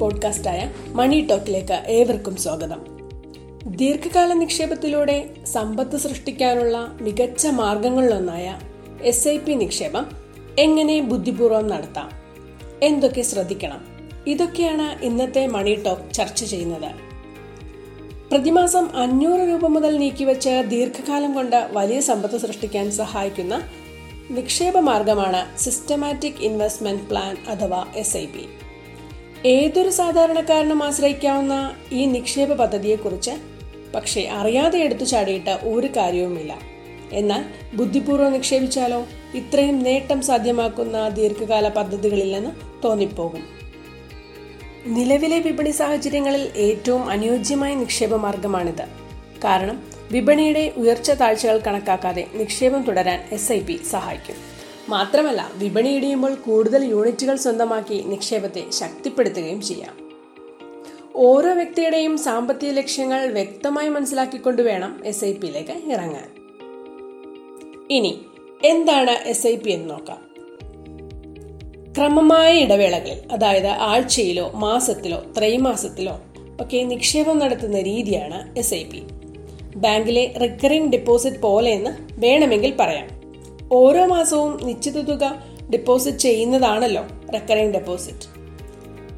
Business ആയ മണി ടോക്കിലേക്ക് ഏവർക്കും സ്വാഗതം. ദീർഘകാല നിക്ഷേപത്തിലൂടെ സമ്പത്ത് സൃഷ്ടിക്കാനുള്ള മികച്ച മാർഗങ്ങളിലൊന്നായ എസ് ഐ പി നിക്ഷേപം എങ്ങനെ ബുദ്ധിപൂർവം നടത്താം? എന്തൊക്കെ ശ്രദ്ധിക്കണം? ഇതൊക്കെയാണ് ഇന്നത്തെ മണി ടോക്ക് ചർച്ച ചെയ്യുന്നത്. പ്രതിമാസം അഞ്ഞൂറ് രൂപ മുതൽ നീക്കിവെച്ച് ദീർഘകാലം കൊണ്ട് വലിയ സമ്പത്ത് സൃഷ്ടിക്കാൻ സഹായിക്കുന്ന നിക്ഷേപ മാർഗമാണ് സിസ്റ്റമാറ്റിക് ഇൻവെസ്റ്റ്മെന്റ് പ്ലാൻ അഥവാ എസ് ഐ പി ഏതൊരു സാധാരണക്കാരനും ആശ്രയിക്കാവുന്ന ഈ നിക്ഷേപ പദ്ധതിയെക്കുറിച്ച് പക്ഷേ അറിയാതെ എടുത്തു ചാടിയിട്ട് ഒരു കാര്യവുമില്ല. എന്നാൽ ബുദ്ധിപൂർവം നിക്ഷേപിച്ചാലോ? ഇത്രയും നേട്ടം സാധ്യമാക്കുന്ന ദീർഘകാല പദ്ധതികളില്ലെന്ന് തോന്നിപ്പോകും. നിലവിലെ വിപണി സാഹചര്യങ്ങളിൽ ഏറ്റവും അനുയോജ്യമായ നിക്ഷേപ മാർഗമാണിത്. കാരണം വിപണിയുടെ ഉയർച്ച താഴ്ചകൾ കണക്കാക്കാതെ നിക്ഷേപം തുടരാൻ എസ് സഹായിക്കും. മാത്രമല്ല വിപണി ഇടിയുമ്പോൾ കൂടുതൽ യൂണിറ്റുകൾ സ്വന്തമാക്കി നിക്ഷേപത്തെ ശക്തിപ്പെടുത്തുകയും ചെയ്യാം. ഓരോ വ്യക്തിയുടെയും സാമ്പത്തിക ലക്ഷ്യങ്ങൾ വ്യക്തമായി മനസ്സിലാക്കിക്കൊണ്ട് വേണം എസ് ഐ പിയിലേക്ക് ഇറങ്ങാൻ. ഇനി എന്താണ് എസ് ഐ പി എന്ന് നോക്കാം. ക്രമമായ ഇടവേളകളിൽ അതായത് ആഴ്ചയിലോ മാസത്തിലോ ത്രൈമാസത്തിലോ ഒക്കെ നിക്ഷേപം നടത്തുന്ന രീതിയാണ് എസ് ഐ പി ബാങ്കിലെ റിക്കറിംഗ് ഡെപ്പോസിറ്റ് പോലെയെന്ന് വേണമെങ്കിൽ പറയാം. ഓരോ മാസവും നിശ്ചിത തുക ഡെപ്പോസിറ്റ് ചെയ്യുന്നതാണല്ലോ റെക്കറിംഗ് ഡെപ്പോസിറ്റ്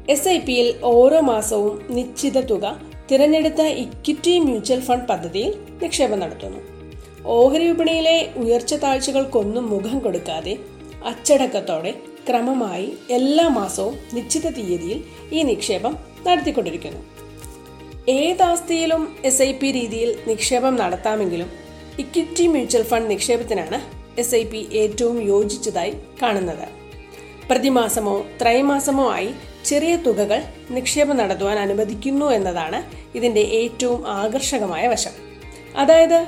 എസ് ഐ പിയിൽ ഓരോ മാസവും നിശ്ചിത തുക തിരഞ്ഞെടുത്ത ഇക്വിറ്റി മ്യൂച്വൽ ഫണ്ട് പദ്ധതിയിൽ നിക്ഷേപം നടത്തുന്നു. ഓഹരി വിപണിയിലെ ഉയർച്ച താഴ്ചകൾക്കൊന്നും മുഖം കൊടുക്കാതെ അച്ചടക്കത്തോടെ ക്രമമായി എല്ലാ മാസവും നിശ്ചിത തീയതിയിൽ ഈ നിക്ഷേപം നടത്തിക്കൊണ്ടിരിക്കുന്നു. ഏത് ആസ്തിയിലും എസ് ഐ പി രീതിയിൽ നിക്ഷേപം നടത്താമെങ്കിലും ഇക്വിറ്റി മ്യൂച്വൽ ഫണ്ട് നിക്ഷേപത്തിനാണ് എസ് ഐ പി ഏറ്റവും യോജിച്ചതായി കാണുന്നത്. പ്രതിമാസമോ ത്രൈമാസമോ ആയി ചെറിയ തുകകൾ നിക്ഷേപം നടത്തുവാൻ അനുവദിക്കുന്നു എന്നതാണ് ഇതിന്റെ ഏറ്റവും ആകർഷകമായ വശം. അതായത്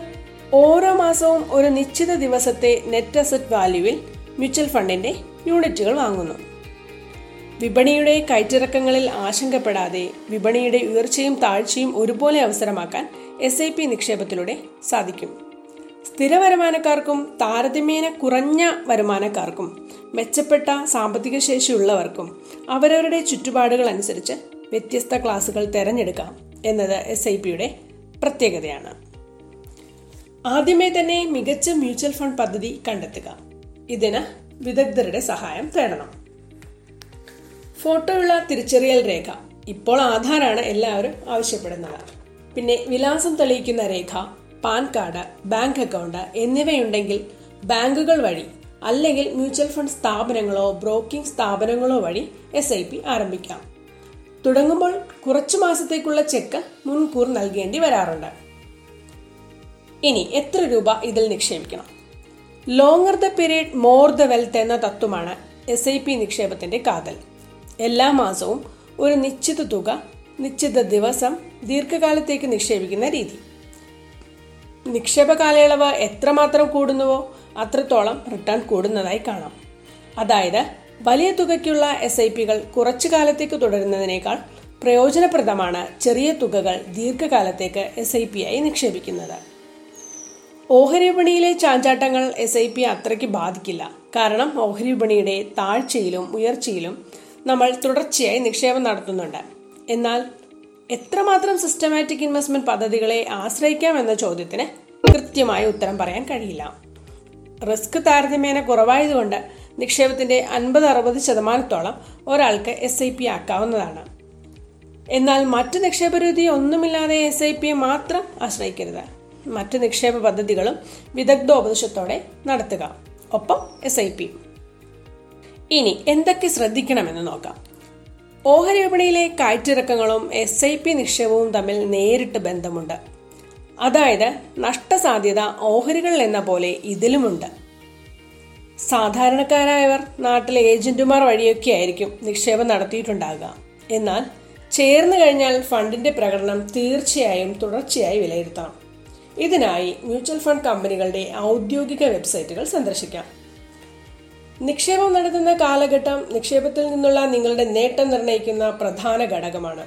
ഓരോ മാസവും ഒരു നിശ്ചിത ദിവസത്തെ നെറ്റ് അസറ്റ് വാല്യൂവിൽ മ്യൂച്വൽ ഫണ്ടിന്റെ യൂണിറ്റുകൾ വാങ്ങുന്നു. വിപണിയുടെ കയറ്റിറക്കങ്ങളിൽ ആശങ്കപ്പെടാതെ വിപണിയുടെ ഉയർച്ചയും താഴ്ചയും ഒരുപോലെ അവസരമാക്കാൻ എസ് ഐ പി നിക്ഷേപത്തിലൂടെ സാധിക്കും. സ്ഥിര വരുമാനക്കാർക്കും താരതമ്യേന കുറഞ്ഞ വരുമാനക്കാർക്കും മെച്ചപ്പെട്ട സാമ്പത്തിക ശേഷിയുള്ളവർക്കും അവരവരുടെ ചുറ്റുപാടുകൾ അനുസരിച്ച് വ്യത്യസ്ത ക്ലാസുകൾ തിരഞ്ഞെടുക്കാം എന്നത് എസ് ഐ പിയുടെ പ്രത്യേകതയാണ്. ആദ്യമേ തന്നെ മികച്ച മ്യൂച്വൽ ഫണ്ട് പദ്ധതി കണ്ടെത്തുക. ഇതിന് വിദഗ്ധരുടെ സഹായം തേടണം. ഫോട്ടോയുള്ള തിരിച്ചറിയൽ രേഖ. ഇപ്പോൾ ആധാറാണ് എല്ലാവരും ആവശ്യപ്പെടുന്നത്. പിന്നെ വിലാസം തെളിയിക്കുന്ന രേഖ പാൻ കാർഡ് ബാങ്ക് അക്കൗണ്ട് എന്നിവയുണ്ടെങ്കിൽ ബാങ്കുകൾ വഴി അല്ലെങ്കിൽ മ്യൂച്വൽ ഫണ്ട് സ്ഥാപനങ്ങളോ ബ്രോക്കിംഗ് സ്ഥാപനങ്ങളോ വഴി എസ് ഐ പി ആരംഭിക്കാം. തുടങ്ങുമ്പോൾ കുറച്ചു മാസത്തേക്കുള്ള ചെക്ക് മുൻകൂർ നൽകേണ്ടി വരാറുണ്ട്. ഇനി എത്ര രൂപ ഇതിൽ നിക്ഷേപിക്കണം? Longer the period more the wealth എന്ന തത്വമാണ് എസ് ഐ പി നിക്ഷേപത്തിന്റെ കാതൽ. എല്ലാ മാസവും ഒരു നിശ്ചിത തുക നിശ്ചിത ദിവസം ദീർഘകാലത്തേക്ക് നിക്ഷേപിക്കുന്ന രീതി. നിക്ഷേപ കാലയളവ് എത്രമാത്രം കൂടുന്നുവോ അത്രത്തോളം റിട്ടേൺ കൂടുന്നതായി കാണാം. അതായത് വലിയ തുകയ്ക്കുള്ള എസ് ഐ പികൾ കുറച്ചു കാലത്തേക്ക് തുടരുന്നതിനേക്കാൾ പ്രയോജനപ്രദമാണ് ചെറിയ തുകകൾ ദീർഘകാലത്തേക്ക് എസ് ഐ പി ആയി നിക്ഷേപിക്കുന്നത്. ഓഹരി വിപണിയിലെ ചാഞ്ചാട്ടങ്ങൾ എസ് ഐ പി അത്രയ്ക്ക് ബാധിക്കില്ല. കാരണം ഓഹരി വിപണിയുടെ താഴ്ചയിലും ഉയർച്ചയിലും നമ്മൾ തുടർച്ചയായി നിക്ഷേപം നടത്തുന്നുണ്ട്. എന്നാൽ എത്രമാത്രം സിസ്റ്റമാറ്റിക് ഇൻവെസ്റ്റ്മെന്റ് പദ്ധതികളെ ആശ്രയിക്കാം എന്ന ചോദ്യത്തിന് കൃത്യമായ ഉത്തരം പറയാൻ കഴിയില്ല. റിസ്ക് താരതമ്യേന കുറവായതുകൊണ്ട് നിക്ഷേപത്തിന്റെ അൻപത് അറുപത് ശതമാനത്തോളം ഒരാൾക്ക് എസ് ഐ പി ആക്കാവുന്നതാണ്. എന്നാൽ മറ്റ് നിക്ഷേപ രീതി ഒന്നുമില്ലാതെ എസ് ഐ പിയെ മാത്രം ആശ്രയിക്കരുത്. മറ്റ് നിക്ഷേപ പദ്ധതികളും വിദഗ്ധോപദേശത്തോടെ നടത്തുക. ഒപ്പം എസ് ഐ പി ഇനി എന്തൊക്കെ ശ്രദ്ധിക്കണമെന്ന് നോക്കാം. ഓഹരി വിപണിയിലെ കയറ്റിറക്കങ്ങളും എസ് ഐ പി നിക്ഷേപവും തമ്മിൽ നേരിട്ട് ബന്ധമുണ്ട്. അതായത് നഷ്ടസാധ്യത ഓഹരികൾ എന്ന പോലെ ഇതിലുമുണ്ട്. സാധാരണക്കാരായവർ നാട്ടിലെ ഏജന്റുമാർ വഴിയൊക്കെ ആയിരിക്കും നിക്ഷേപം നടത്തിയിട്ടുണ്ടാകുക എന്നാൽ ചേർന്ന് കഴിഞ്ഞാൽ ഫണ്ടിന്റെ പ്രകടനം തീർച്ചയായും തുടർച്ചയായി വിലയിരുത്താം. ഇതിനായി മ്യൂച്വൽ ഫണ്ട് കമ്പനികളുടെ ഔദ്യോഗിക വെബ്സൈറ്റുകൾ സന്ദർശിക്കാം. നിക്ഷേപം നടത്തുന്ന കാലഘട്ടം നിക്ഷേപത്തിൽ നിന്നുള്ള നിങ്ങളുടെ നേട്ടം നിർണയിക്കുന്ന പ്രധാന ഘടകമാണ്.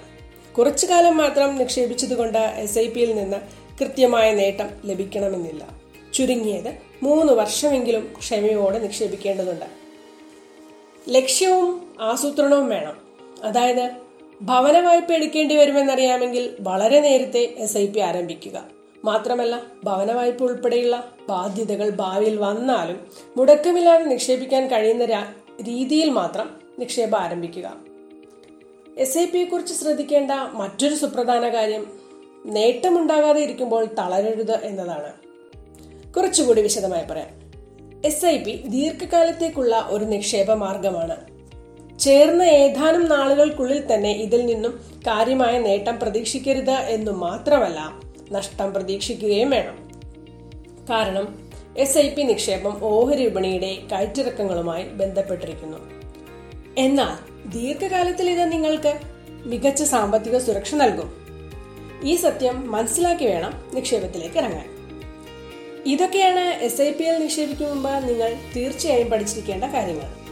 കുറച്ചു കാലം മാത്രം നിക്ഷേപിച്ചതുകൊണ്ട് എസ് ഐ പിയിൽ നിന്ന് കൃത്യമായ നേട്ടം ലഭിക്കണമെന്നില്ല. ചുരുങ്ങിയത് മൂന്ന് വർഷമെങ്കിലും ക്ഷമയോടെ നിക്ഷേപിക്കേണ്ടതുണ്ട്. ലക്ഷ്യവും ആസൂത്രണവും വേണം. അതായത് ഭവന വായ്പ എടുക്കേണ്ടി വരുമെന്നറിയാമെങ്കിൽ വളരെ നേരത്തെ എസ് ഐ പി ആരംഭിക്കുക. മാത്രമല്ല ഭവന വായ്പ ഉൾപ്പെടെയുള്ള ബാധ്യതകൾ ഭാവിയിൽ വന്നാലും മുടക്കമില്ലാതെ നിക്ഷേപിക്കാൻ കഴിയുന്ന രീതിയിൽ മാത്രം നിക്ഷേപം ആരംഭിക്കുക. എസ് ഐ പിയെ കുറിച്ച് ശ്രദ്ധിക്കേണ്ട മറ്റൊരു സുപ്രധാന കാര്യം നേട്ടമുണ്ടാകാതെ ഇരിക്കുമ്പോൾ തളരരുത് എന്നതാണ്. കുറച്ചുകൂടി വിശദമായി പറയാം. എസ് ഐ പി ദീർഘകാലത്തേക്കുള്ള ഒരു നിക്ഷേപ മാർഗമാണ്. ചേർന്ന ഏതാനും നാളുകൾക്കുള്ളിൽ തന്നെ ഇതിൽ നിന്നും കാര്യമായ നേട്ടം പ്രതീക്ഷിക്കരുത് എന്നു മാത്രമല്ല നഷ്ടം പ്രതീക്ഷിക്കുകയും വേണം. കാരണം എസ് ഐ പി നിക്ഷേപം ഓഹരി വിപണിയുടെ കയറ്റിറക്കങ്ങളുമായി ബന്ധപ്പെട്ടിരിക്കുന്നു. എന്നാൽ ദീർഘകാലത്തിൽ ഇത് നിങ്ങൾക്ക് മികച്ച സാമ്പത്തിക സുരക്ഷ നൽകും. ഈ സത്യം മനസ്സിലാക്കി വേണം നിക്ഷേപത്തിലേക്ക് ഇറങ്ങാൻ. ഇതൊക്കെയാണ് എസ് ഐ പി എൽ നിക്ഷേപിക്കും മുമ്പ് നിങ്ങൾ തീർച്ചയായും പഠിച്ചിരിക്കേണ്ട കാര്യങ്ങൾ.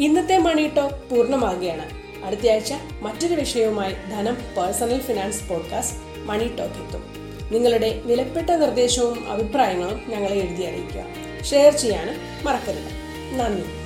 ഇന്നത്തെ മണി ടോക്ക് പൂർണമാകുകയാണ് അടുത്തയാഴ്ച മറ്റൊരു വിഷയവുമായി Dhanam personal finance podcast money talk എത്തും. നിങ്ങളുടെ വിലപ്പെട്ട നിർദ്ദേശവും അഭിപ്രായങ്ങളും ഞങ്ങളെ എഴുതി അറിയിക്കുക. ഷെയർ ചെയ്യാനും മറക്കരുത്. നന്ദി.